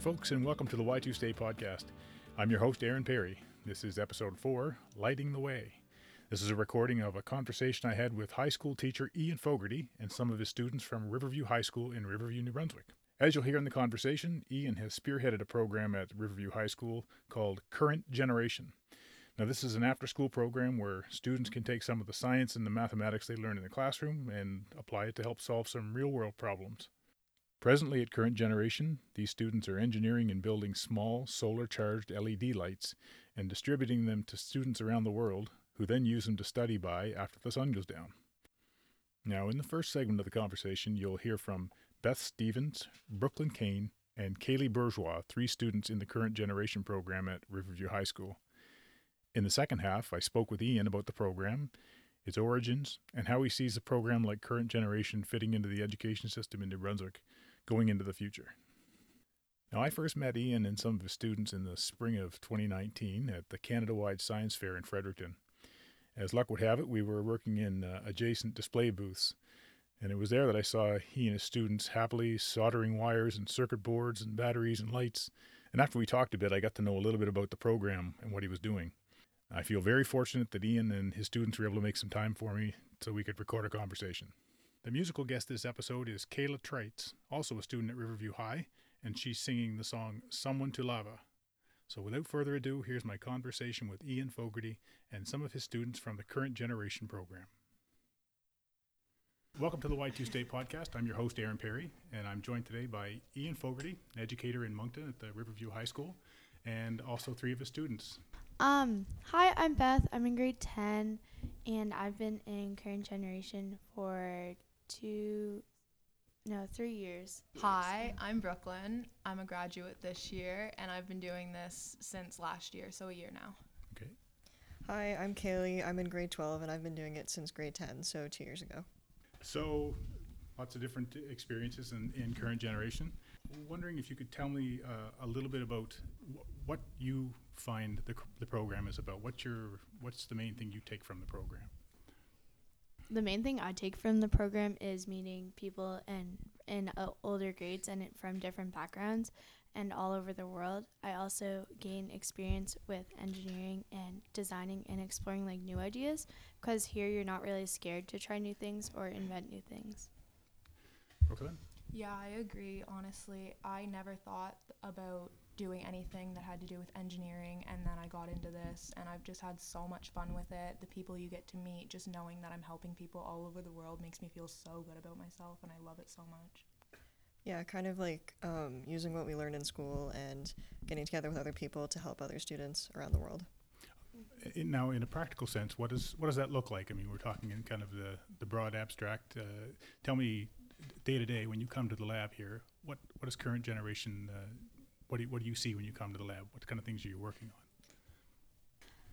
Folks, and welcome to the Y2 Stay podcast. I'm your host, Aaron Perry. This is episode four Lighting the Way. This is a recording of a conversation I had with high school teacher Ian Fogarty and some of his students from Riverview High School in Riverview, New Brunswick. As you'll hear in the conversation, Ian has spearheaded a program at Riverview High School called Current Generation. Now, this is an after school program where students can take some of the science and the mathematics they learn in the classroom and apply it to help solve some real world problems. Presently at Current Generation, these students are engineering and building small solar charged LED lights and distributing them to students around the world who then use them to study by after the sun goes down. Now, in the first segment of the conversation, you'll hear from Beth Stevens, Brooklyn Kane, and Kaleigh Burgeois, three students in the Current Generation program at Riverview High School. In the second half, I spoke with Ian about the program, its origins, and how he sees a program like Current Generation fitting into the education system in New Brunswick going into the future. Now, I first met Ian and some of his students in the spring of 2019 at the Canada wide Science Fair in Fredericton. As luck would have it, we were working in uh, adjacent display booths, and it was there that I saw he and his students happily soldering wires and circuit boards and batteries and lights. And after we talked a bit, I got to know a little bit about the program and what he was doing. I feel very fortunate that Ian and his students were able to make some time for me so we could record a conversation. The musical guest this episode is Kayla Trites, also a student at Riverview High, and she's singing the song Someone to Lava. So without further ado, here's my conversation with Ian Fogarty and some of his students from the Current Generation program. Welcome to the Y2 State podcast. I'm your host, Aaron Perry, and I'm joined today by Ian Fogarty, an educator in Moncton at the Riverview High School, and also three of his students. Um, hi, I'm Beth. I'm in grade 10, and I've been in Current Generation for two, no, three years. Hi, I'm Brooklyn. I'm a graduate this year, and I've been doing this since last year, so a year now. Okay. Hi, I'm Kaleigh. I'm in grade 12 and I've been doing it since grade 10, so two years ago. So, lots of different experiences in, in current generation. Wondering if you could tell me uh, a little bit about wh- what you find the, the program is about. What's your what's the main thing you take from the program? The main thing I take from the program is meeting people in in uh, older grades and it- from different backgrounds and all over the world. I also gain experience with engineering and designing and exploring like new ideas because here you're not really scared to try new things or invent new things. Brooklyn. Yeah, I agree. Honestly, I never thought about doing anything that had to do with engineering, and then I got into this, and I've just had so much fun with it. The people you get to meet, just knowing that I'm helping people all over the world, makes me feel so good about myself, and I love it so much. Yeah, kind of like um, using what we learned in school and getting together with other people to help other students around the world. In, now, in a practical sense, what does what does that look like? I mean, we're talking in kind of the the broad abstract. Uh, tell me, day to day, when you come to the lab here, what what is current generation? Uh, what do you, what do you see when you come to the lab? What kind of things are you working on?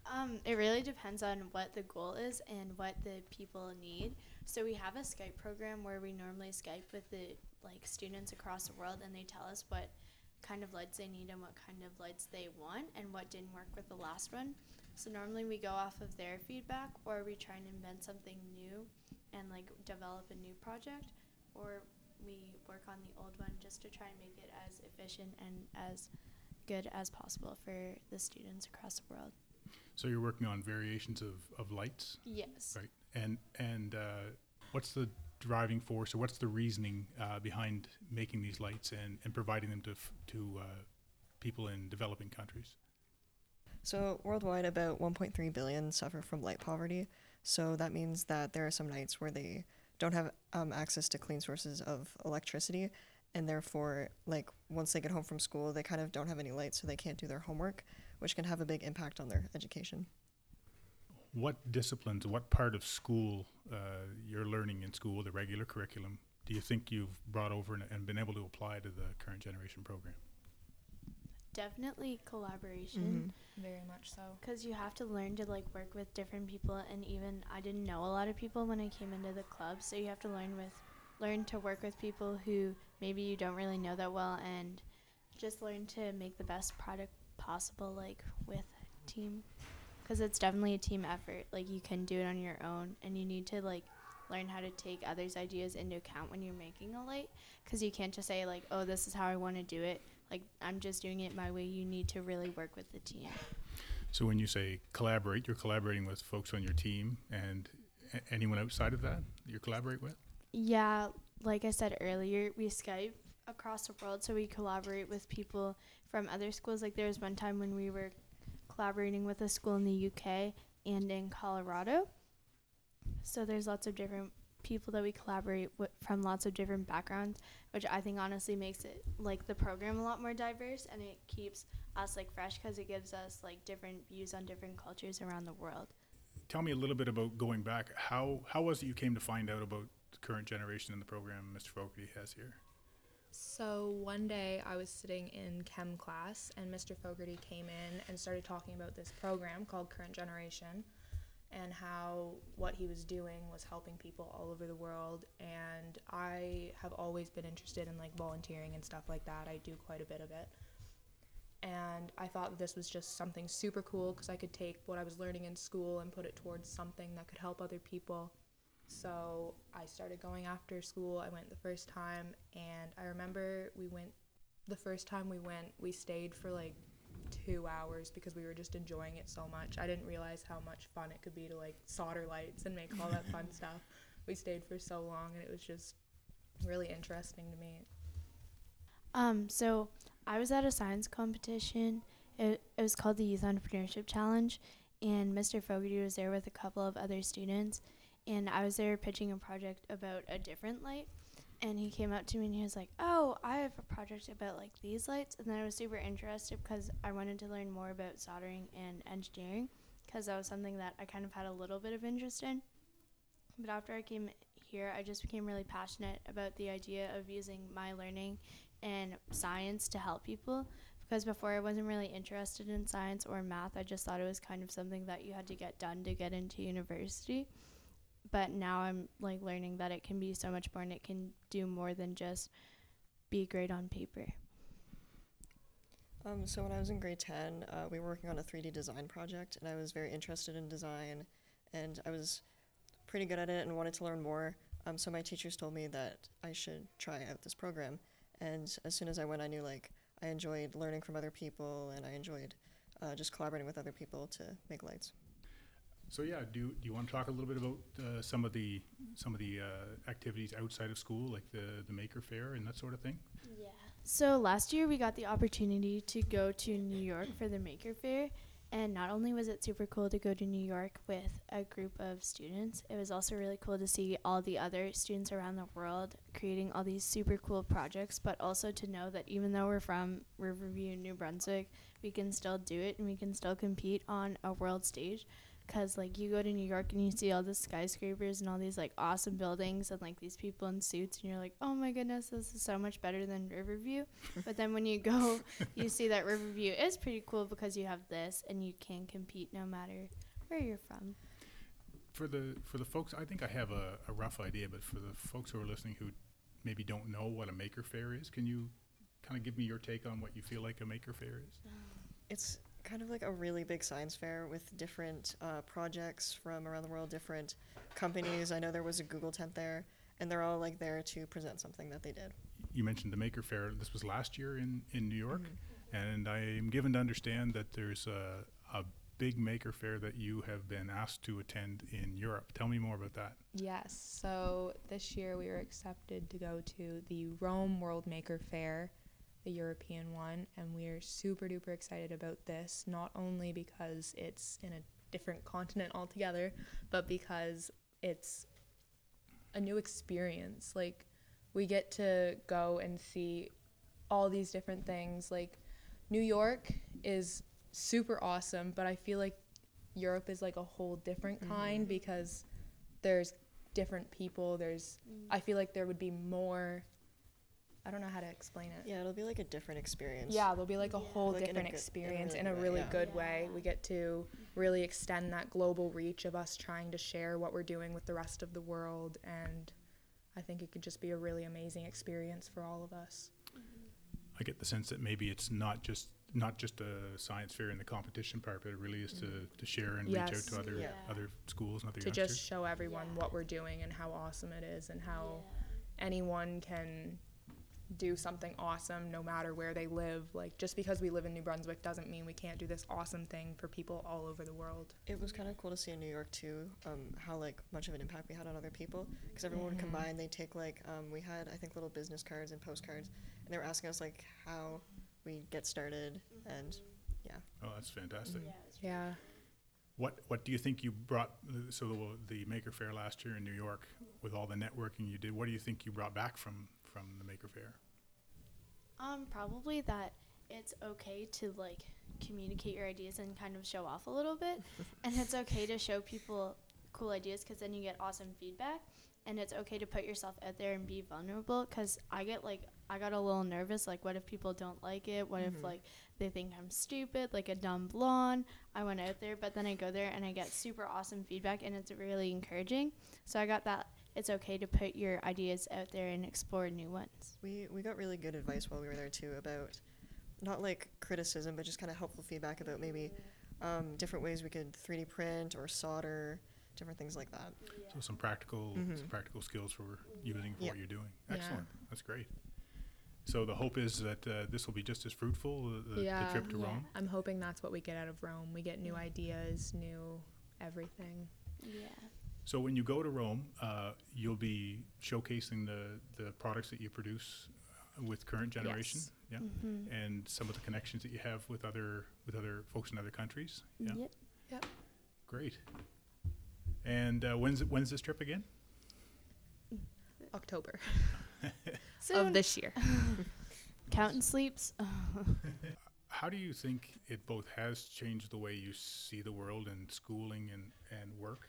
Um, it really depends on what the goal is and what the people need. So we have a Skype program where we normally Skype with the like students across the world, and they tell us what kind of lights they need and what kind of lights they want and what didn't work with the last one. So normally we go off of their feedback, or we try and invent something new and like develop a new project, or we work on the old one just to try and make it as efficient and as good as possible for the students across the world. So you're working on variations of, of lights, Yes. right? And and uh, what's the driving force, or what's the reasoning uh, behind making these lights and, and providing them to f- to uh, people in developing countries? So, worldwide, about 1.3 billion suffer from light poverty. So, that means that there are some nights where they don't have um, access to clean sources of electricity. And therefore, like once they get home from school, they kind of don't have any light, so they can't do their homework, which can have a big impact on their education. What disciplines, what part of school uh, you're learning in school, the regular curriculum, do you think you've brought over and, and been able to apply to the current generation program? Definitely collaboration. Mm-hmm. Very much so. because you have to learn to like work with different people and even I didn't know a lot of people when I came into the club so you have to learn with learn to work with people who maybe you don't really know that well and just learn to make the best product possible like with team. Because it's definitely a team effort like you can do it on your own and you need to like learn how to take others ideas into account when you're making a light. Because you can't just say like oh this is how i want to do it like I'm just doing it my way. You need to really work with the team. So when you say collaborate, you're collaborating with folks on your team and a- anyone outside of that you collaborate with? Yeah, like I said earlier, we Skype across the world, so we collaborate with people from other schools. Like there was one time when we were collaborating with a school in the UK and in Colorado. So there's lots of different people that we collaborate with from lots of different backgrounds, which I think honestly makes it like the program a lot more diverse and it keeps us like fresh because it gives us like different views on different cultures around the world. Tell me a little bit about going back. How how was it you came to find out about the current generation in the program Mr. Fogarty has here? So one day I was sitting in chem class and Mr. Fogarty came in and started talking about this program called Current Generation and how what he was doing was helping people all over the world and I have always been interested in like volunteering and stuff like that. I do quite a bit of it. And I thought this was just something super cool because I could take what I was learning in school and put it towards something that could help other people. So I started going after school. I went the first time, and I remember we went the first time we went, we stayed for like two hours because we were just enjoying it so much. I didn't realize how much fun it could be to like solder lights and make all that fun stuff. We stayed for so long, and it was just really interesting to me. Um, so I was at a science competition. It, it was called the Youth Entrepreneurship Challenge, and Mr. Fogarty was there with a couple of other students, and I was there pitching a project about a different light. And he came up to me and he was like, "Oh, I have a project about like these lights." And then I was super interested because I wanted to learn more about soldering and engineering because that was something that I kind of had a little bit of interest in. But after I came here, I just became really passionate about the idea of using my learning and science to help people because before I wasn't really interested in science or math. I just thought it was kind of something that you had to get done to get into university. But now I'm like learning that it can be so much more and it can do more than just be great on paper. Um, so when I was in grade 10, uh, we were working on a 3D design project, and I was very interested in design, and I was pretty good at it and wanted to learn more. Um, so my teachers told me that I should try out this program, and as soon as I went, I knew like I enjoyed learning from other people, and I enjoyed uh, just collaborating with other people to make lights. So yeah, do, do you want to talk a little bit about uh, some of the some of the uh, activities outside of school, like the the maker fair and that sort of thing? Yeah. So last year we got the opportunity to go to New York for the Maker Faire. And not only was it super cool to go to New York with a group of students, it was also really cool to see all the other students around the world creating all these super cool projects, but also to know that even though we're from Riverview, New Brunswick, we can still do it and we can still compete on a world stage because like you go to New York and you see all the skyscrapers and all these like awesome buildings and like these people in suits and you're like, oh my goodness, this is so much better than Riverview. but then when you go, you see that Riverview is pretty cool because you have this and you can compete no matter where you're from. For the for the folks, I think I have a, a rough idea, but for the folks who are listening who maybe don't know what a maker fair is, can you kind of give me your take on what you feel like a maker fair is? Um, it's kind of like a really big science fair with different uh, projects from around the world, different companies. I know there was a Google tent there, and they're all like there to present something that they did. You mentioned the maker fair. This was last year in in New York, Mhm. and I am given to understand that there's a a big maker fair that you have been asked to attend in Europe. Tell me more about that. Yes, so this year we were accepted to go to the Rome World Maker Faire, the European one, and we're super duper excited about this, not only because it's in a different continent altogether, but because it's a new experience. Like, we get to go and see all these different things. Like, New York is super awesome, but I feel like Europe is like a whole different mm-hmm. kind because there's different people. There's I feel like there would be more I don't know how to explain it. Yeah, it'll be like a different experience. Yeah, there'll be like a Yeah. whole Like in a different good- in a experience really in a good way, really yeah. good way. We get to mm-hmm. really extend that global reach of us trying to share what we're doing with the rest of the world and I think it could just be a really amazing experience for all of us. I get the sense that maybe it's not just not just a science fair and the competition part, but it really is to, mm-hmm. to share and reach out to other Yeah. other schools and other To youngsters. just show everyone Yeah. what we're doing and how awesome it is and how anyone can do something awesome no matter where they live. Like just because we live in New Brunswick doesn't mean we can't do this awesome thing for people all over the world. It was kind of cool to see in New York too, um, how like much of an impact we had on other people. Because everyone would Mhm. combine, they take like um, we had I think little business cards and postcards, and they were asking us like how we get started, and yeah. Oh, that's fantastic. Yeah, it's Yeah. What What do you think you brought? So the, the Maker Faire last year in New York, with all the networking you did, what do you think you brought back from from the Maker Faire? Um, probably that it's okay to like communicate your ideas and kind of show off a little bit, and it's okay to show people cool ideas because then you get awesome feedback, and it's okay to put yourself out there and be vulnerable because I get like I got a little nervous like what if people don't like it? What Mhm. if like they think I'm stupid, like a dumb blonde? I went out there, but then I go there and I get super awesome feedback, and it's really encouraging. So I got that. It's okay to put your ideas out there and explore new ones. we we got really good advice while we were there too about not like criticism, but just kind of helpful feedback about maybe um, different ways we could 3D print or solder, different things like that. So some practical some Mhm. practical skills for using for Yeah. what you're doing. Yeah. Excellent. That's great. So the hope is that uh, this will be just as fruitful the, the, the trip to Yeah. Rome. I'm hoping that's what we get out of Rome. We get new ideas, new everything. Yeah. So when you go to Rome, uh, you'll be showcasing the the products that you produce uh, with current generation. Yes. Yeah. Mm-hmm. And some of the connections that you have with other with other folks in other countries. Yeah. Yep. Great. And uh, when's it, when's this trip again? October Soon. of this year. Counting sleeps. How do you think it both has changed the way you see the world and schooling and, and work?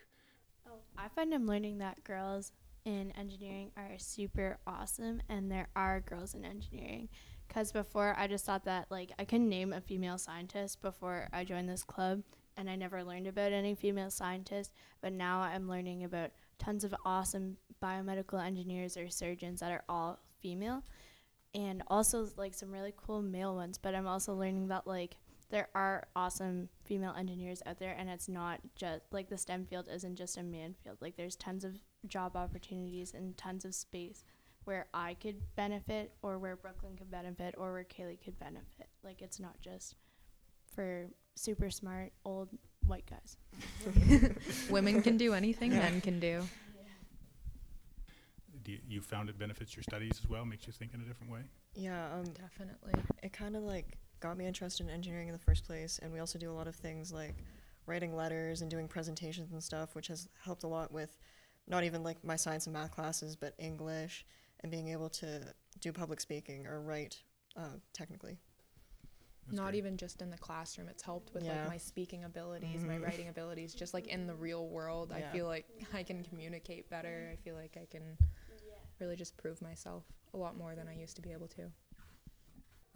I find I'm learning that girls in engineering are super awesome, and there are girls in engineering. Because before, I just thought that like I couldn't name a female scientist before I joined this club, and I never learned about any female scientists. But now I'm learning about tons of awesome biomedical engineers or surgeons that are all female, and also like some really cool male ones. But I'm also learning that like there are awesome female engineers out there and it's not just like the STEM field isn't just a man field. Like there's tons of job opportunities and tons of space where I could benefit or where Brooklyn could benefit or where Kaleigh could benefit. Like it's not just for super smart old white guys. Women can do anything men can do. Do you, you found it benefits your studies as well, makes you think in a different way? Yeah, um, Definitely. it kind of like got me interested in engineering in the first place, and we also do a lot of things like writing letters and doing presentations and stuff, which has helped a lot with not even like my science and math classes, but English and being able to do public speaking or write uh, technically. That's Not great. even just in the classroom. It's helped with Yeah. like my speaking abilities, my Mhm. writing abilities, just like in the real world. I feel like I can communicate better. I feel like I can really just prove myself a lot more than I used to be able to.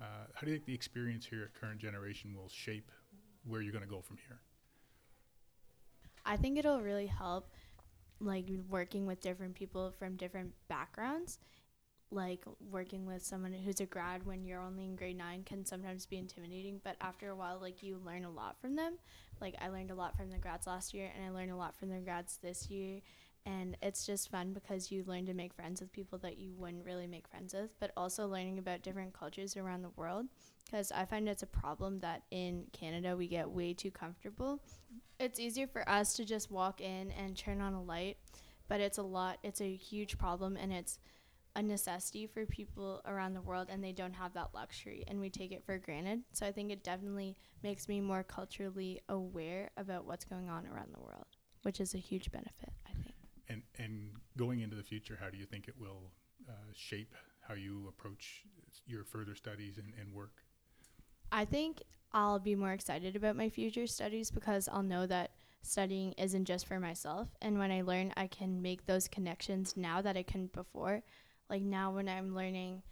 Uh, how do you think the experience here at Current Generation will shape where you're going to go from here? I think it'll really help like working with different people from different backgrounds. Like working with someone who's a grad when you're only in grade 9 can sometimes be intimidating, but after a while like you learn a lot from them. Like I learned a lot from the grads last year and I learned a lot from the grads this year and it's just fun because you learn to make friends with people that you wouldn't really make friends with, but also learning about different cultures around the world because I find it's a problem that in Canada we get way too comfortable it's easier for us to just walk in and turn on a light, but it's a lot, it's a huge problem and it's a necessity for people around the world and they don't have that luxury and we take it for granted. So I think it definitely makes me more culturally aware about what's going on around the world, which is a huge benefit, I think. And, and going into the future, how do you think it will uh, shape how you approach your further studies and, and work? I think I'll be more excited about my future studies because I'll know that studying isn't just for myself. And when I learn, I can make those connections now that I couldn't before. Like now, when I'm learning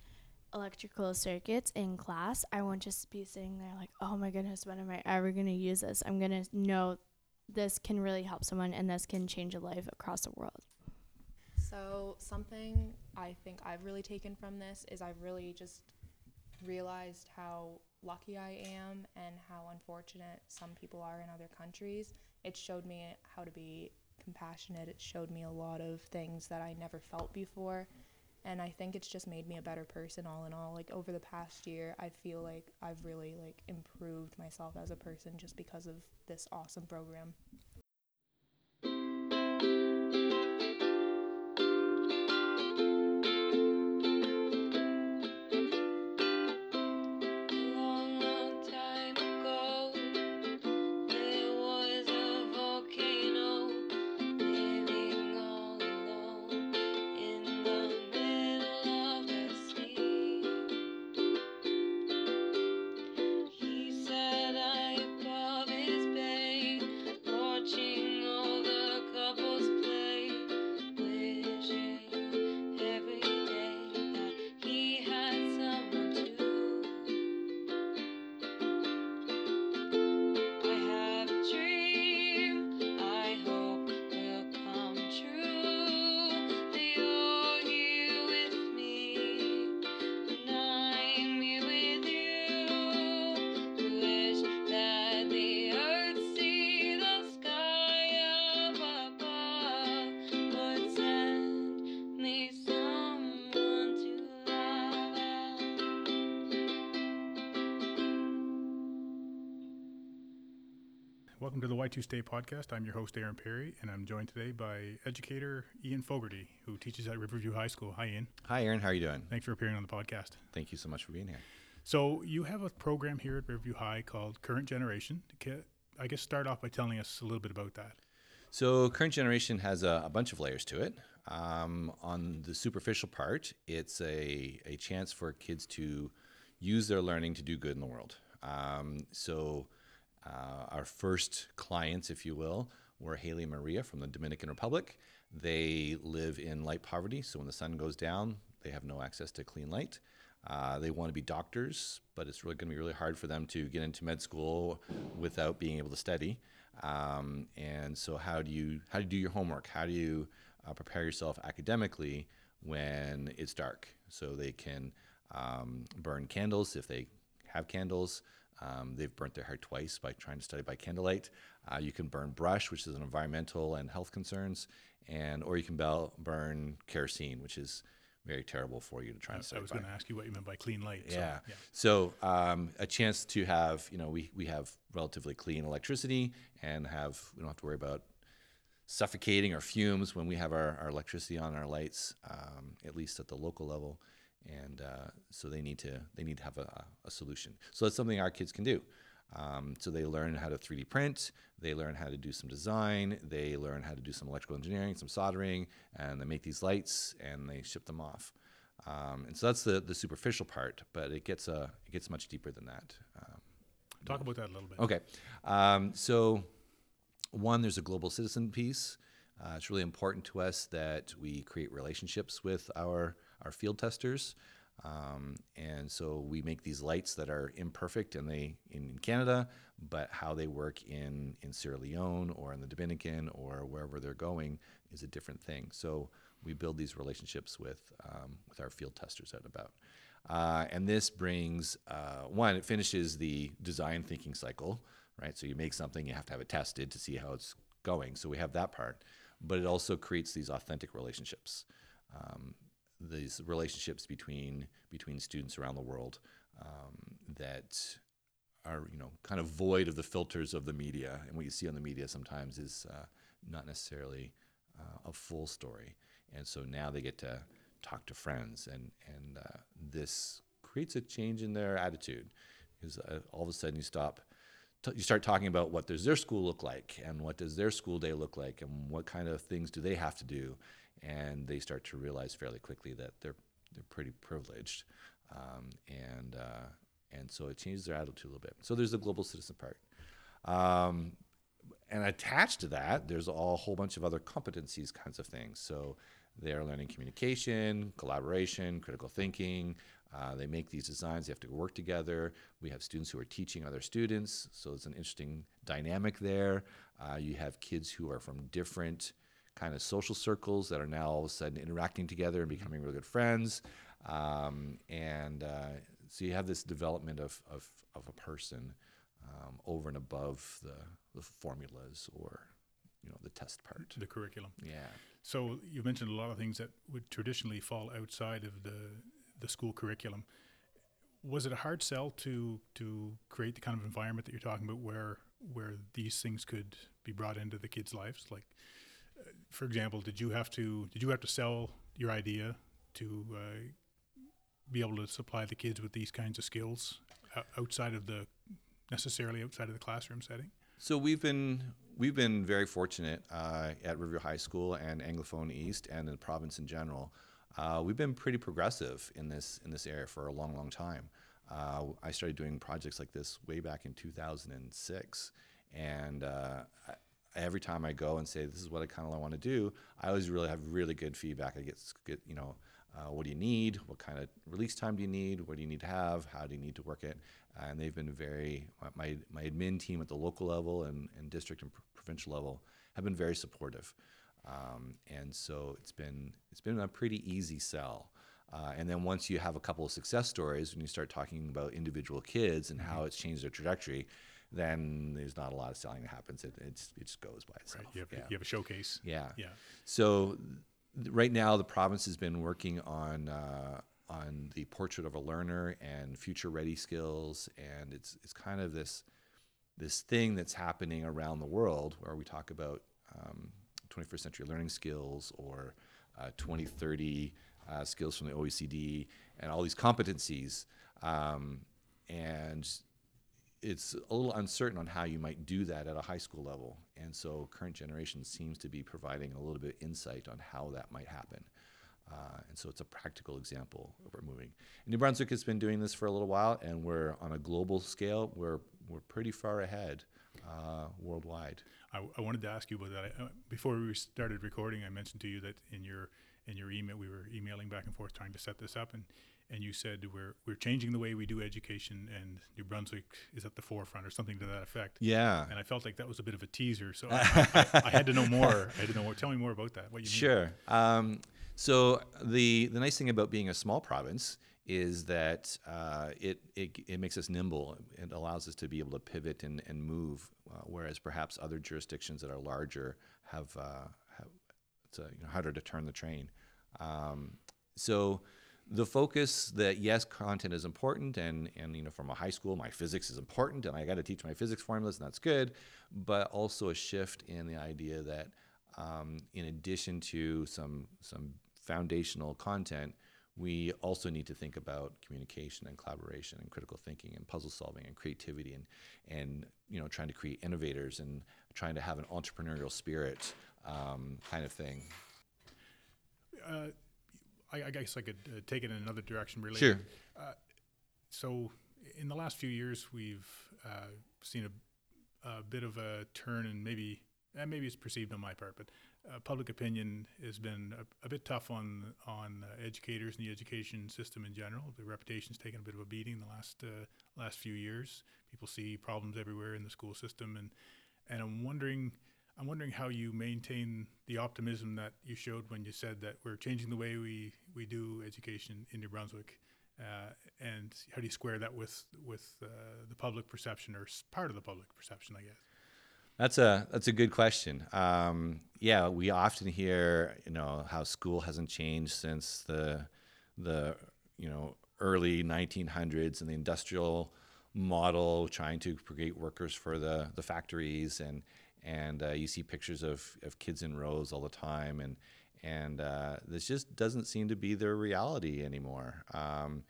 electrical circuits in class, I won't just be sitting there like, oh my goodness, when am I ever going to use this? I'm going to know this can really help someone and this can change a life across the world. So, something I think I've really taken from this is I've really just realized how lucky I am and how unfortunate some people are in other countries. It showed me how to be compassionate. It showed me a lot of things that I never felt before. And I think it's just made me a better person all in all. Like over the past year, I feel like I've really like improved myself as a person just because of this awesome program. To Stay podcast. I'm your host, Aaron Perry, and I'm joined today by educator Ian Fogarty, who teaches at Riverview High School. Hi, Ian. Hi, Aaron. How are you doing? Thanks for appearing on the podcast. Thank you so much for being here. So, you have a program here at Riverview High called Current Generation. I guess start off by telling us a little bit about that. So, current generation has a, a bunch of layers to it. Um, on the superficial part, it's a, a chance for kids to use their learning to do good in the world. Um, so, uh, our first clients, if you will, were Haley Maria from the Dominican Republic. They live in light poverty, so when the sun goes down, they have no access to clean light. Uh, they want to be doctors, but it's really going to be really hard for them to get into med school without being able to study. Um, and so, how do you how do you do your homework? How do you uh, prepare yourself academically when it's dark? So they can um, burn candles if they have candles. Um, they've burnt their hair twice by trying to study by candlelight. Uh, you can burn brush, which is an environmental and health concerns, and or you can bel- burn kerosene, which is very terrible for you to try I, and study. I was going to ask you what you meant by clean light. so, Yeah. So um, a chance to have, you know, we, we have relatively clean electricity and have, we don't have to worry about suffocating or fumes when we have our, our electricity on our lights, um, at least at the local level. And uh, so they need to they need to have a, a solution. So that's something our kids can do. Um, so they learn how to 3D print, they learn how to do some design, they learn how to do some electrical engineering, some soldering, and they make these lights and they ship them off. Um, and so that's the, the superficial part, but it gets uh, it gets much deeper than that. Um, Talk about that a little bit. Okay. Um, so, one, there's a global citizen piece. Uh, it's really important to us that we create relationships with our, our field testers. Um, and so we make these lights that are imperfect and they in Canada, but how they work in, in Sierra Leone or in the Dominican or wherever they're going is a different thing. So we build these relationships with um, with our field testers and about. Uh, and this brings uh, one, it finishes the design thinking cycle, right? So you make something, you have to have it tested to see how it's going. So we have that part, but it also creates these authentic relationships. Um, these relationships between between students around the world um, that are you know kind of void of the filters of the media, and what you see on the media sometimes is uh, not necessarily uh, a full story. And so now they get to talk to friends, and and uh, this creates a change in their attitude because uh, all of a sudden you stop. T- you start talking about what does their school look like, and what does their school day look like, and what kind of things do they have to do, and they start to realize fairly quickly that they're they're pretty privileged, um, and uh, and so it changes their attitude a little bit. So there's the global citizen part, um, and attached to that, there's a whole bunch of other competencies kinds of things. So they're learning communication, collaboration, critical thinking. Uh, they make these designs. They have to work together. We have students who are teaching other students, so it's an interesting dynamic there. Uh, you have kids who are from different kind of social circles that are now all of a sudden interacting together and becoming really good friends. Um, and uh, so you have this development of, of, of a person um, over and above the, the formulas or you know the test part. the curriculum. Yeah. So you mentioned a lot of things that would traditionally fall outside of the the school curriculum. Was it a hard sell to to create the kind of environment that you're talking about, where where these things could be brought into the kids' lives? Like, uh, for example, did you have to did you have to sell your idea to uh, be able to supply the kids with these kinds of skills outside of the necessarily outside of the classroom setting? So we've been we've been very fortunate uh, at Riverview High School and Anglophone East and in the province in general. Uh, we've been pretty progressive in this in this area for a long, long time. Uh, I started doing projects like this way back in 2006, and uh, I, every time I go and say this is what I kind of want to do, I always really have really good feedback. I get get you know. Uh, what do you need? What kind of release time do you need? What do you need to have? How do you need to work it? and they've been very my my admin team at the local level and, and district and pr- provincial level have been very supportive, um, and so it's been it's been a pretty easy sell. Uh, and then once you have a couple of success stories, when you start talking about individual kids and how it's changed their trajectory, then there's not a lot of selling that happens. It it's, it just goes by itself. Right. You have, yeah. you have a showcase. Yeah. Yeah. So th- right now, the province has been working on uh, on the portrait of a learner and future ready skills, and it's it's kind of this this thing that's happening around the world where we talk about um, 21st century learning skills or uh, 2030 uh, skills from the OECD and all these competencies. Um, and it's a little uncertain on how you might do that at a high school level. And so current generation seems to be providing a little bit of insight on how that might happen. Uh, and so it's a practical example of we're moving. New Brunswick has been doing this for a little while, and we're on a global scale. We're we're pretty far ahead uh, worldwide. I, I wanted to ask you about that. I, uh, before we started recording, I mentioned to you that in your in your email, we were emailing back and forth trying to set this up, and and you said we're we're changing the way we do education, and New Brunswick is at the forefront, or something to that effect. Yeah. And I felt like that was a bit of a teaser, so I, I, I had to know more. I had to know more. Tell me more about that. What you mean? Sure. Um, so the the nice thing about being a small province is that uh, it, it it makes us nimble. It allows us to be able to pivot and and move, uh, whereas perhaps other jurisdictions that are larger have uh, have it's uh, you know, harder to turn the train. Um, so the focus that yes, content is important, and and you know from a high school, my physics is important, and I got to teach my physics formulas, and that's good. But also a shift in the idea that um, in addition to some some foundational content, we also need to think about communication and collaboration and critical thinking and puzzle solving and creativity and and you know trying to create innovators and trying to have an entrepreneurial spirit um, kind of thing. Uh, I, I guess I could uh, take it in another direction. really. Sure. Uh, so, in the last few years, we've uh, seen a, a bit of a turn, and maybe and maybe it's perceived on my part, but uh, public opinion has been a, a bit tough on on uh, educators and the education system in general. The reputation's taken a bit of a beating the last uh, last few years. People see problems everywhere in the school system, and and I'm wondering. I'm wondering how you maintain the optimism that you showed when you said that we're changing the way we, we do education in New Brunswick, uh, and how do you square that with with uh, the public perception or part of the public perception, I guess. That's a that's a good question. Um, yeah, we often hear you know how school hasn't changed since the the you know early 1900s and the industrial model trying to create workers for the the factories and and uh, you see pictures of, of kids in rows all the time and and uh, this just doesn't seem to be their reality anymore. Um,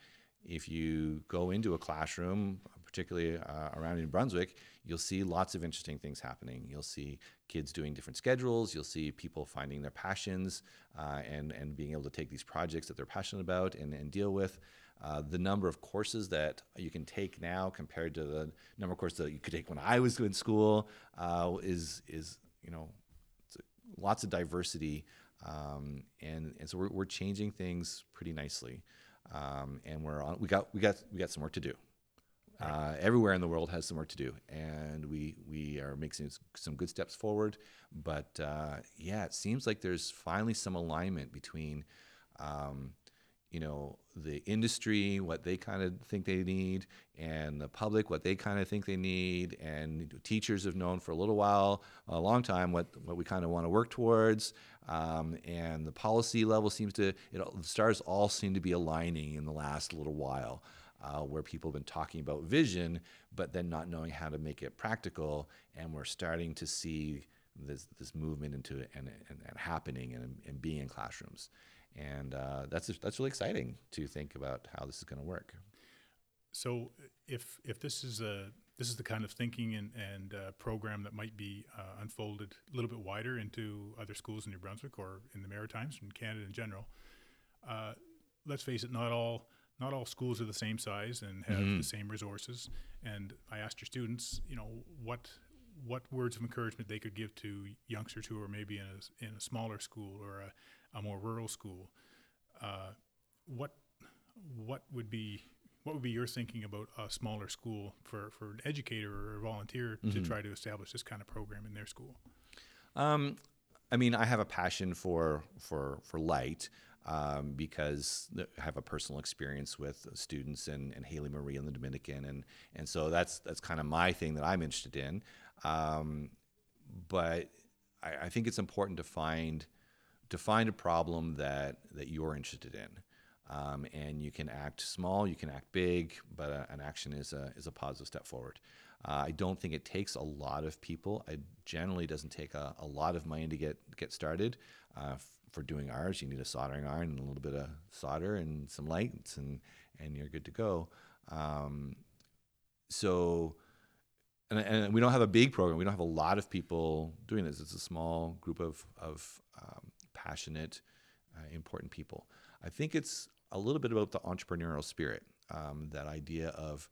if you go into a classroom, particularly uh, around New Brunswick, you'll see lots of interesting things happening. You'll see kids doing different schedules. You'll see people finding their passions uh, and and being able to take these projects that they're passionate about and, and deal with. Uh, the number of courses that you can take now compared to the number of courses that you could take when I was in school uh, is is you know lots of diversity um, and and so we're, we're changing things pretty nicely um, and we're on we got we got we got some work to do. Uh, everywhere in the world has some work to do, and we we are making some good steps forward. But uh, yeah, it seems like there's finally some alignment between, um, you know the industry what they kind of think they need and the public what they kind of think they need. And teachers have known for a little while a long time what what we kind of want to work towards. Um, and the policy level seems to it, the stars all seem to be aligning in the last little while uh, where people have been talking about vision but then not knowing how to make it practical and we're starting to see this this movement into it and, and, and happening and, and being in classrooms and uh, that's that's really exciting to think about how this is going to work. So if if this is a this is the kind of thinking and, and uh, program that might be uh, unfolded a little bit wider into other schools in New Brunswick or in the Maritimes and Canada in general. Uh, let's face it, not all not all schools are the same size and have the same resources. And I asked your students, you know, what what words of encouragement they could give to youngsters who are maybe in a, in a smaller school or a, a more rural school. Uh, what what would be what would be your thinking about a smaller school for, for an educator or a volunteer to try to establish this kind of program in their school? Um, I mean, I have a passion for for for light um, because I have a personal experience with students and, and Haley Marie and the Dominican, and and so that's that's kind of my thing that I'm interested in. Um, but I, I think it's important to find to find a problem that that you're interested in. Um, and you can act small, you can act big, but uh, an action is a is a positive step forward. Uh, I don't think it takes a lot of people. It generally doesn't take a, a lot of money to get get started. Uh, for doing ours, you need a soldering iron and a little bit of solder and some lights, and and you're good to go. Um, so, and, and we don't have a big program. We don't have a lot of people doing this. It's a small group of of um, passionate, uh, important people. I think it's a little bit about the entrepreneurial spirit. Um, that idea of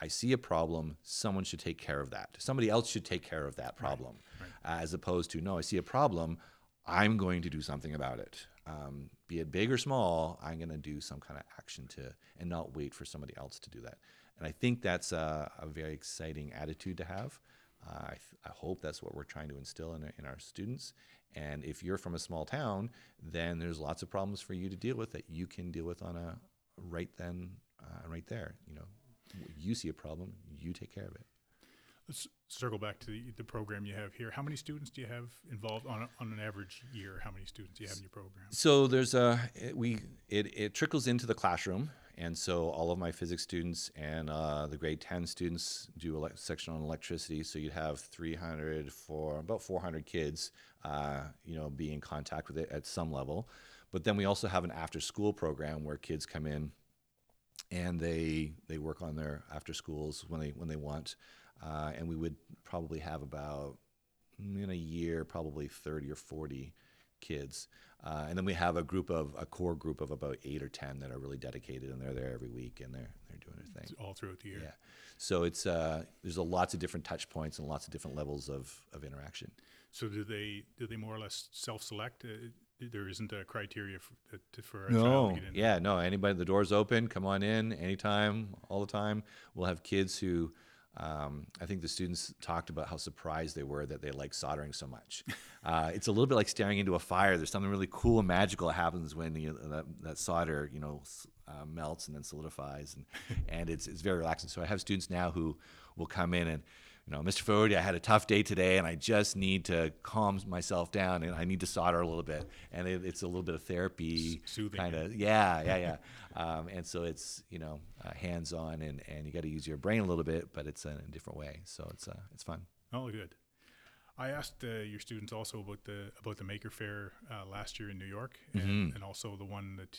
I see a problem, someone should take care of that. Somebody else should take care of that problem, as opposed to no, I see a problem, I'm going to do something about it. Um, be it big or small, I'm going to do some kind of action to, and not wait for somebody else to do that. And I think that's a, a very exciting attitude to have. Uh, I, th- I hope that's what we're trying to instill in, in our students. And if you're from a small town, then there's lots of problems for you to deal with that you can deal with on a right then, uh, right there. You know, you see a problem, you take care of it. Let's circle back to the, the program you have here. How many students do you have involved on, a, on an average year? How many students do you have in your program? So there's a we it, it trickles into the classroom, and so all of my physics students and uh, the grade ten students do a section on electricity. So you'd have 300 for about 400 kids, uh, you know, be in contact with it at some level. But then we also have an after school program where kids come in and they they work on their after schools when they when they want, uh, and we would probably have about in a year probably 30 or 40 kids. Uh, and then we have a group of a core group of about eight or ten that are really dedicated and they're there every week and they're they're doing their thing. All throughout the year. yeah. So it's uh, there's a lots of different touch points and lots of different levels of, of interaction. So do they do they more or less self-select? Uh, there isn't a criteria for, to, for a no. child to get yeah no. Anybody the door's open come on in anytime all the time. We'll have kids who um, I think the students talked about how surprised they were that they like soldering so much. Uh, it's a little bit like staring into a fire. There's something really cool and magical that happens when you, that, that solder, you know, uh, melts and then solidifies, and and it's it's very relaxing. So I have students now who will come in and. You know, Mr. Fogarty, I had a tough day today, and I just need to calm myself down, and I need to solder a little bit, and it, it's a little bit of therapy, soothing kind of, yeah, yeah, yeah. um, and so it's you know uh, hands on, and, and you got to use your brain a little bit, but it's in a different way. So it's uh, it's fun. Oh, good. I asked uh, your students also about the about the Maker Faire uh, last year in New York, and, Mm-hmm. and also the one that.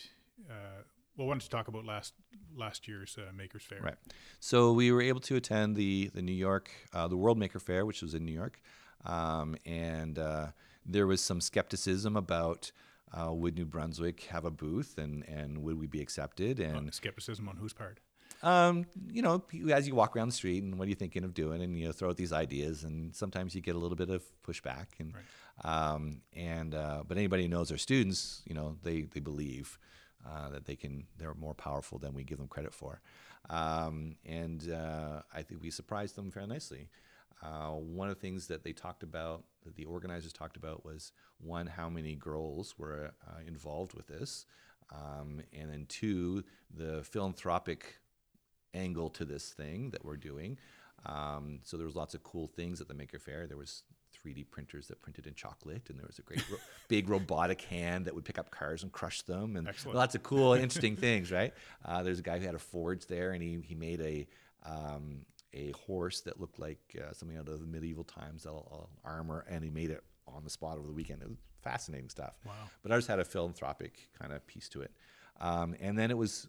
Well, why don't you talk about last last year's uh, Makers Faire? Right. So we were able to attend the the New York uh, the World Maker Faire, which was in New York, um, and uh, there was some skepticism about. Uh, would New Brunswick have a booth, and, and would we be accepted? And Uh, skepticism on whose part? Um, you know, as you walk around the street and what are you thinking of doing, and you know, throw out these ideas, and sometimes you get a little bit of pushback, and um, and uh, but anybody who knows their students, you know, they they believe uh, that they can, they're more powerful than we give them credit for, um, and uh, I think we surprised them very nicely. Uh, one of the things that they talked about, that the organizers talked about, was one, how many girls were uh, involved with this. um, and then two, the philanthropic angle to this thing that we're doing. Um, so there was lots of cool things at the Maker Faire. There was 3D printers that printed in chocolate, and there was a great ro- big robotic hand that would pick up cars and crush them, and Excellent. lots of cool, interesting things. Right? Uh, there's a guy who had a forge there, and he he made a um, a horse that looked like uh, something out of the medieval times, all, all armor, and he made it on the spot over the weekend. It was fascinating stuff. Wow. But ours had a philanthropic kind of piece to it, um, and then it was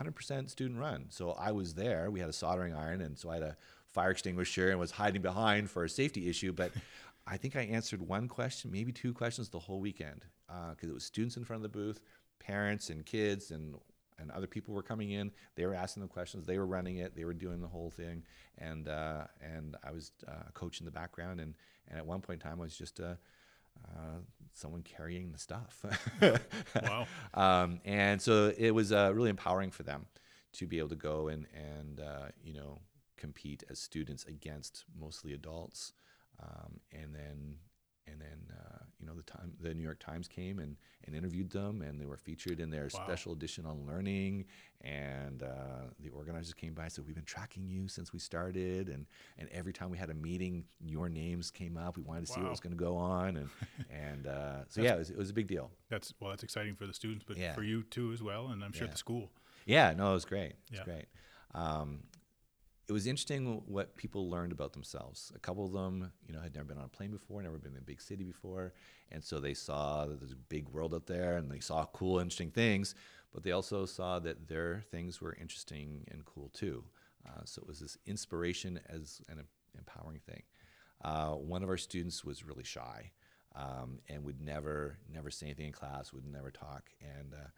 100% student run. So I was there. We had a soldering iron, and so I had a fire extinguisher and was hiding behind for a safety issue. But I think I answered one question, maybe two questions the whole weekend, because it was students in front of the booth, parents and kids, and and other people were coming in. They were asking them questions. They were running it. They were doing the whole thing, and uh, and I was uh, a coach in the background. And and at one point in time, I was just a uh, someone carrying the stuff. Wow. Um, and so it was uh, really empowering for them to be able to go and and uh, you know compete as students against mostly adults, um, and then and then uh, you know the time the New York Times came and, and interviewed them, and they were featured in their Wow. special edition on learning. And uh, the organizers came by and said, "We've been tracking you since we started, and and every time we had a meeting, your names came up. We wanted to see what was going to go on, and and uh, so yeah, it was, it was a big deal. That's well, that's exciting for the students, but Yeah. for you too as well, and I'm sure Yeah. the school. Yeah, no, it was great. It was Yeah. great. Um, it was interesting what people learned about themselves. A couple of them, you know, had never been on a plane before, never been in a big city before, and so they saw that there's a big world out there, and they saw cool, interesting things. But they also saw that their things were interesting and cool too. Uh, so it was this inspiration as an empowering thing. Uh, one of our students was really shy um, and would never, never say anything in class, would never talk, and uh,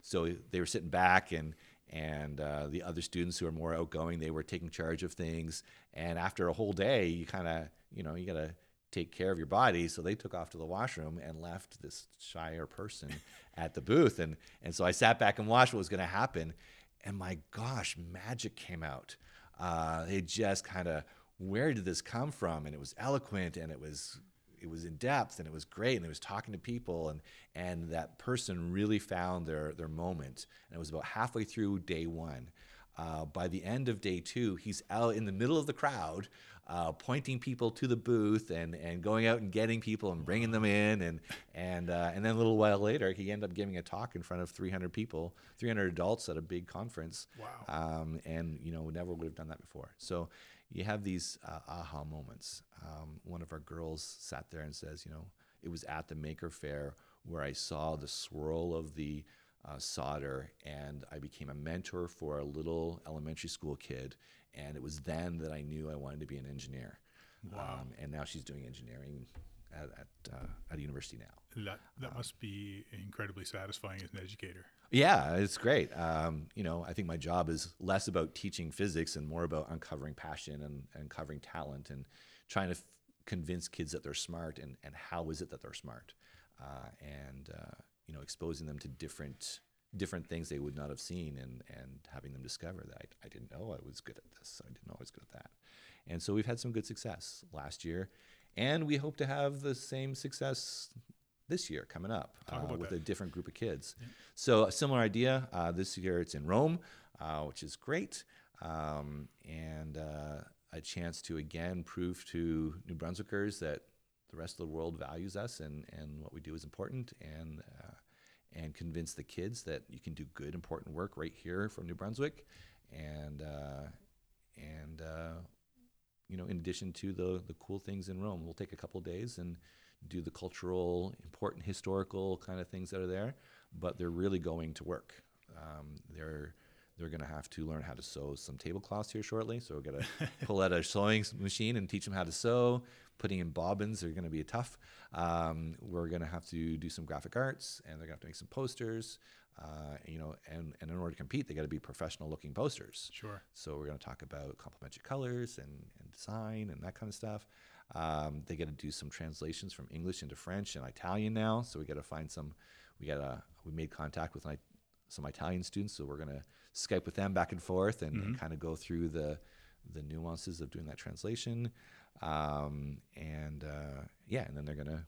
so they were sitting back and and uh, the other students who are more outgoing they were taking charge of things. And after a whole day you kind of you know you got to take care of your body. So they took off to the washroom and left this shyer person at the booth. And and so i sat back and watched what was going to happen. And my gosh magic came out. Uh, they just kind of where did this come from? And it was eloquent and it was it was in depth and it was great and it was talking to people and and that person really found their their moment and it was about halfway through day one uh, by the end of day two he's out in the middle of the crowd uh, pointing people to the booth and, and going out and getting people and bringing them in and and uh, and then a little while later he ended up giving a talk in front of 300 people 300 adults at a big conference Wow. um, and you know never would have done that before. So you have these uh, aha moments. Um, one of our girls sat there and says, you know, it was at the Maker Faire where I saw the swirl of the uh, solder, and I became a mentor for a little elementary school kid, and it was then that I knew I wanted to be an engineer. Wow. Um, and now she's doing engineering at at, uh, at a university now. That that must be incredibly satisfying as an educator. Yeah, it's great. Um, you know, I think my job is less about teaching physics and more about uncovering passion and, uncovering talent and trying to f- convince kids that they're smart and, and how is it that they're smart, uh, and uh, you know, exposing them to different different things they would not have seen and and having them discover that I, I didn't know I was good at this. I didn't know I was good at that. And so we've had some good success last year, and we hope to have the same success this year coming up uh, with that. a different group of kids. So a similar idea. Uh, this year it's in Rome, uh, which is great, um, and uh, a chance to again prove to New Brunswickers that the rest of the world values us and, and what we do is important, and uh, and convince the kids that you can do good, important work right here from New Brunswick, and uh, and uh, you know, in addition to the the cool things in Rome, we'll take a couple days and do the cultural, important, historical kind of things that are there. But they're really going to work. Um, they're they're going to have to learn how to sew some tablecloths here shortly. So we're going to pull out a sewing machine and teach them how to sew. Putting in bobbins are going to be tough. Um, we're going to have to do some graphic arts, and they're going to have to make some posters. Uh, you know, and, and in order to compete, they got to be professional looking posters. Sure. So we're going to talk about complementary colors and, and design and that kind of stuff. Um, they got to do some translations from English into French and Italian now. So we got to find some. We got to. We made contact with some Italian students, so we're going to Skype with them back and forth and, and kind of go through the the nuances of doing that translation. Um, and uh, yeah, and then they're going to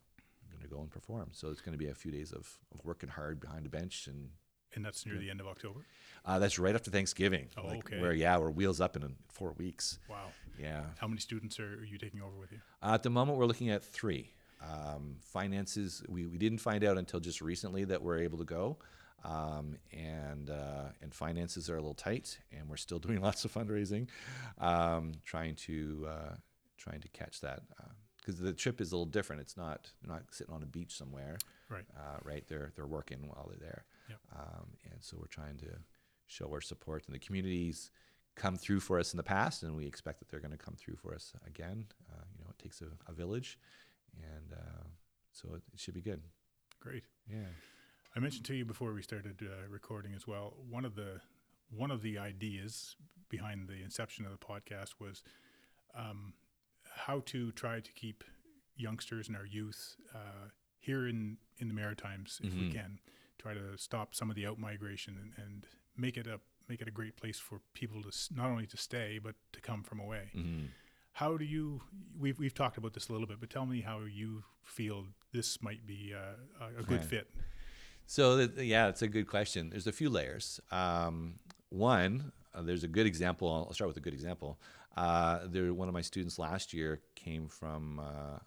going to go and perform. So it's going to be a few days of, of working hard behind a bench, and And that's near the end of October. uh, that's right after Thanksgiving. Oh, like, okay. Where yeah, we're wheels up in uh, four weeks. Wow. Yeah. How many students are you taking over with you? Uh, at the moment, we're looking at three. Um, finances, we, we didn't find out until just recently that we're able to go. Um, and uh, and finances are a little tight, and we're still doing lots of fundraising, um, trying to uh, trying to catch that because the trip is a little different. It's not they're not sitting on a beach somewhere, Right. uh, right? They're they're working while they're there, Yep. um, and so we're trying to show our support. And the communities come through for us in the past, and we expect that they're going to come through for us again. Uh, you know, it takes a, a village, and uh, so it, it should be good. Great. Yeah. I mentioned to you before we started uh, recording as well. One of the one of the ideas behind the inception of the podcast was um, how to try to keep youngsters and our youth uh, here in in the Maritimes, if we Mhm. can, try to stop some of the out migration and, and make it a make it a great place for people to s- not only to stay but to come from away. hmm How do you? We've we've talked about this a little bit, but tell me how you feel this might be uh, a, a good fit. So th- yeah, it's a good question. There's a few layers. Um, one, uh, there's a good example. I'll start with a good example. Uh, there, one of my students last year came from uh,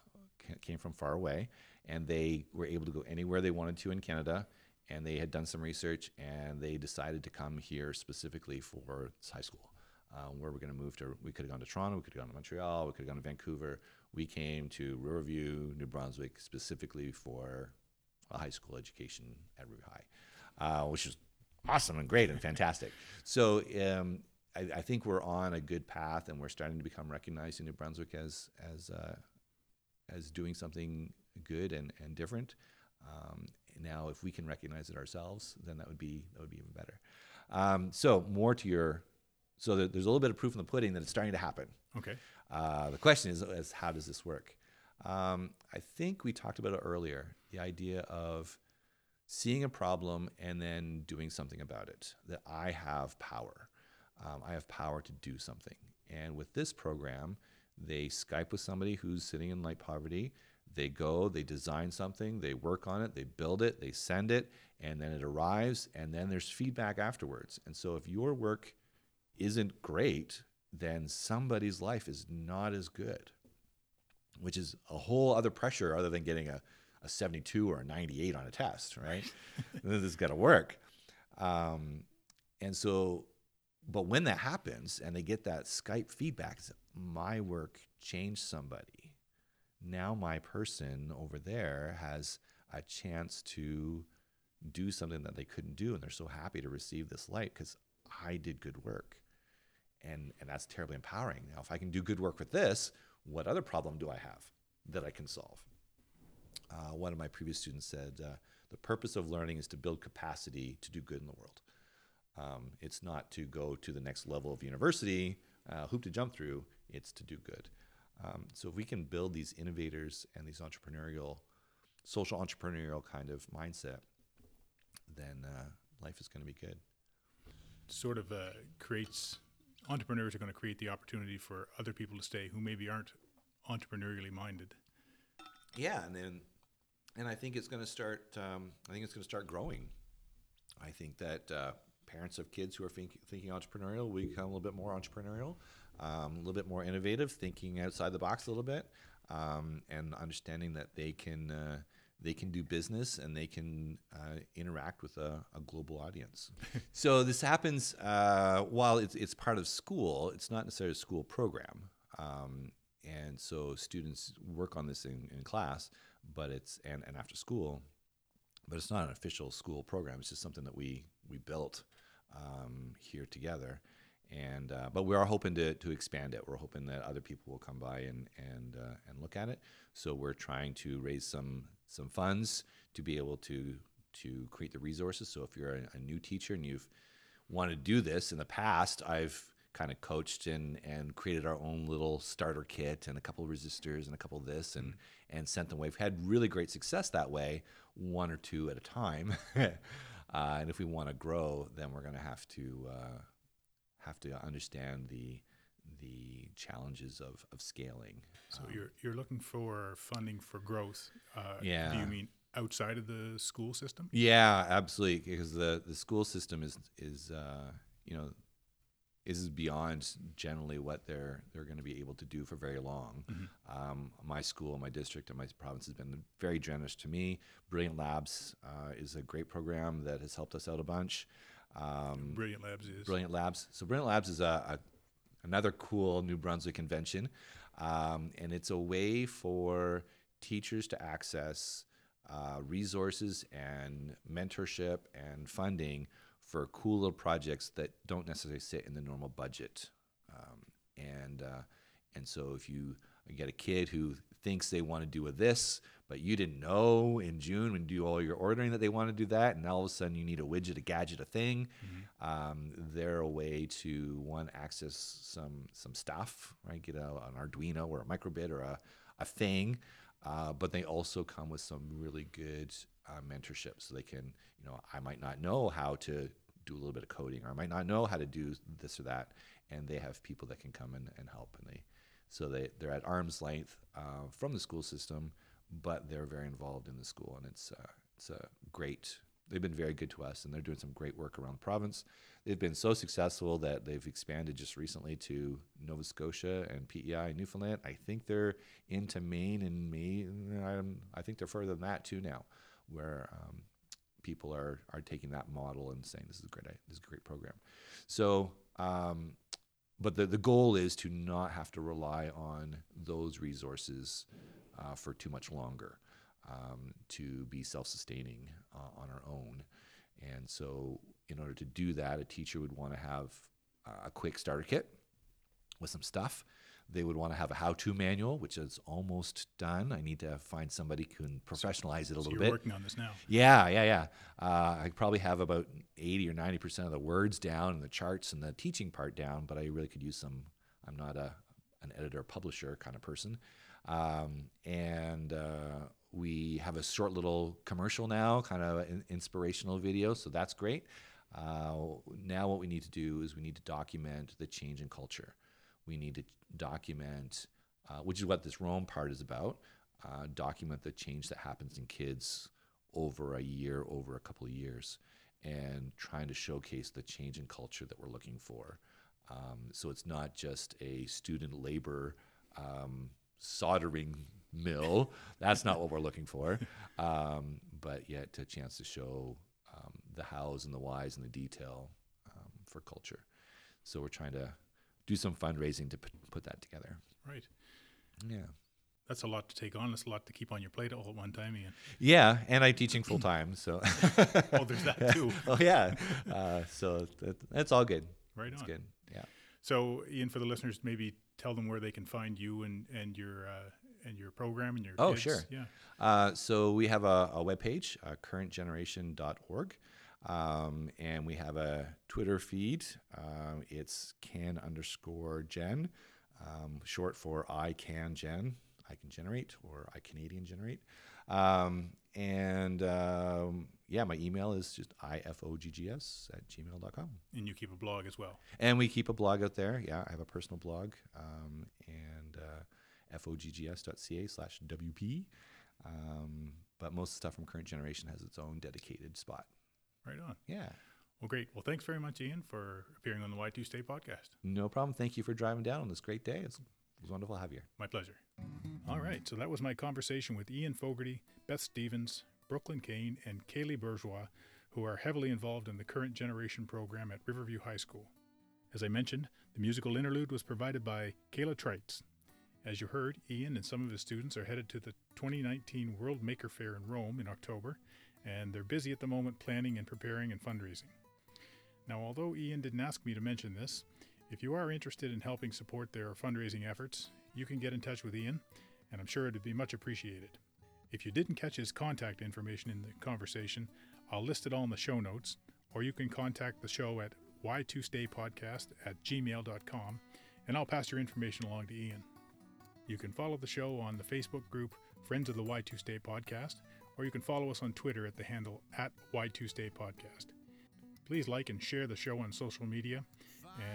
came from far away, and they were able to go anywhere they wanted to in Canada. And they had done some research, and they decided to come here specifically for high school. Uh, where we're going to move to, we could have gone to Toronto, we could have gone to Montreal, we could have gone to Vancouver. We came to Riverview, New Brunswick, specifically for a high school education at River High, uh, which is awesome and great and fantastic. So um, I, I think we're on a good path, and we're starting to become recognized in New Brunswick as as uh, as doing something good and, and different. Um, now, if we can recognize it ourselves, then that would be that would be even better. Um, so more to your, so there's a little bit of proof in the pudding that it's starting to happen. Okay. Uh, the question is, is how does this work? Um, I think we talked about it earlier. The idea of seeing a problem and then doing something about it. That I have power. Um, I have power to do something. And with this program, they Skype with somebody who's sitting in light poverty. They go, they design something, they work on it, they build it, they send it, and then it arrives, and then there's feedback afterwards. And so if your work isn't great, then somebody's life is not as good, which is a whole other pressure other than getting a, a 72 or a 98 on a test, right? this is going to work. Um, and so, but when that happens and they get that Skype feedback, my work changed somebody. Now my person over there has a chance to do something that they couldn't do, and they're so happy to receive this light because I did good work and and that's terribly empowering. Now, if I can do good work with this, what other problem do I have that I can solve? Uh, one of my previous students said, uh, "The purpose of learning is to build capacity to do good in the world. Um, it's not to go to the next level of university, uh, hoop to jump through. It's to do good. Um, so if we can build these innovators and these entrepreneurial, social entrepreneurial kind of mindset, then uh, life is going to be good. Sort of uh, creates entrepreneurs are going to create the opportunity for other people to stay who maybe aren't entrepreneurially minded. Yeah, and then, and I think it's going to start. Um, I think it's going to start growing. I think that uh, parents of kids who are think, thinking entrepreneurial will become a little bit more entrepreneurial, um, a little bit more innovative, thinking outside the box a little bit, um, and understanding that they can uh, they can do business and they can uh, interact with a, a global audience. so this happens uh, while it's it's part of school. It's not necessarily a school program. Um, and so students work on this in, in class but it's and, and after school but it's not an official school program it's just something that we we built um, here together and uh, but we are hoping to, to expand it we're hoping that other people will come by and and uh, and look at it so we're trying to raise some some funds to be able to to create the resources so if you're a, a new teacher and you've wanted to do this in the past i've kind of coached and and created our own little starter kit and a couple of resistors and a couple of this and and sent them away. We've had really great success that way, one or two at a time. uh, and if we want to grow, then we're going to have to uh, have to understand the the challenges of, of scaling. So you're you're looking for funding for growth. Uh, Do you mean outside of the school system? Yeah, absolutely. Because the, the school system is is uh, you know is beyond generally what they're they're going to be able to do for very long. Um, my school, my district, and my province has been very generous to me. Brilliant Labs uh, is a great program that has helped us out a bunch. Um, Brilliant Labs is. Brilliant Labs. So Brilliant Labs is a, a another cool New Brunswick invention, um, and it's a way for teachers to access uh, resources and mentorship and funding for cool little projects that don't necessarily sit in the normal budget. Um, and uh, and so if you get a kid who thinks they want to do a this, but you didn't know in June when you do all your ordering that they want to do that, and all of a sudden you need a widget, a gadget, a thing, um, they're a way to one access some some stuff, right? Get a, an Arduino or a microbit or a, a thing, uh, but they also come with some really good uh, mentorship, so they can, you know, I might not know how to do a little bit of coding, or I might not know how to do this or that, and they have people that can come and, and help, and they so they they're at arm's length uh, from the school system, but they're very involved in the school, and it's uh, it's a great. They've been very good to us, and they're doing some great work around the province. They've been so successful that they've expanded just recently to Nova Scotia and PEI in Newfoundland. I think they're into Maine and Maine. I'm, I think they're further than that too now, where um, people are are taking that model and saying this is a great this is a great program. So, um, but the the goal is to not have to rely on those resources uh, for too much longer, um, to be self sustaining uh, on our own. And so, in order to do that, a teacher would want to have uh, a quick starter kit with some stuff. They would want to have a how-to manual, which is almost done. I need to find somebody who can professionalize it a So little you're bit. working on this now. Yeah, yeah, yeah. Uh, I probably have about 80 or 90% of the words down and the charts and the teaching part down, but I really could use some. I'm not a, an editor publisher kind of person. Um, and uh, we have a short little commercial now, kind of an inspirational video, so that's great. Uh, now, what we need to do is we need to document the change in culture. We need to document, uh, which is what this Rome part is about, uh, document the change that happens in kids over a year, over a couple of years, and trying to showcase the change in culture that we're looking for. Um, so it's not just a student labor um, soldering mill. That's not what we're looking for. Um, but yet a chance to show um, the hows and the whys and the detail um, for culture. So we're trying to do some fundraising to put, put that together. Right. Yeah. That's a lot to take on. That's a lot to keep on your plate all at one time, Ian. Yeah, and I'm teaching full time, so. Oh, there's that too. oh yeah, uh, so that, that's all good. Right It's on. good. Yeah. So, Ian, for the listeners, maybe tell them where they can find you and and your uh, and your program and your. Oh, kids. sure. Yeah. Uh, so we have a, a webpage, uh, currentgeneration.org, um, and we have a Twitter feed. Um, it's can underscore gen, um, short for I can gen, I can generate, or I Canadian generate. Um, and um, yeah, my email is just ifoggs at gmail.com. And you keep a blog as well. And we keep a blog out there. Yeah, I have a personal blog, um, and uh, foggs.ca slash WP. Um, but most stuff from Current Generation has its own dedicated spot. Right on. Yeah, Well, great. Well, thanks very much, Ian, for appearing on the Y2 Stay podcast. no problem. Thank you for driving down on this great day. It's, it was wonderful to have you. here. My pleasure. All right. So that was my conversation with Ian Fogarty, Beth Stevens, Brooklyn Kane, and Kaleigh Burgeois, who are heavily involved in the current generation program at Riverview High School. As I mentioned, the musical interlude was provided by Kayla Trites. As you heard, Ian and some of his students are headed to the 2019 World Maker Faire in Rome in October, and they're busy at the moment planning and preparing and fundraising. Now, although Ian didn't ask me to mention this, if you are interested in helping support their fundraising efforts, you can get in touch with Ian, and I'm sure it'd be much appreciated. If you didn't catch his contact information in the conversation, I'll list it all in the show notes, or you can contact the show at y2staypodcast at gmail.com, and I'll pass your information along to Ian. You can follow the show on the Facebook group Friends of the Y2 Stay Podcast, or you can follow us on Twitter at the handle at Y2 Stay Podcast. Please like and share the show on social media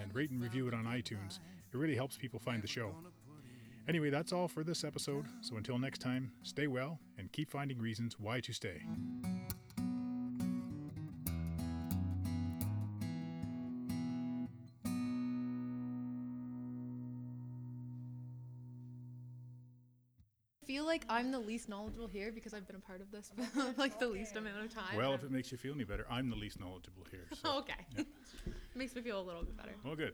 and rate and review it on iTunes. It really helps people find the show. Anyway, that's all for this episode. So until next time, stay well and keep finding reasons why to stay. I'm the least knowledgeable here because I've been a part of this for like the least amount of time. Well, if it makes you feel any better, I'm the least knowledgeable here. So. okay. Makes me feel a little bit better. Well, good.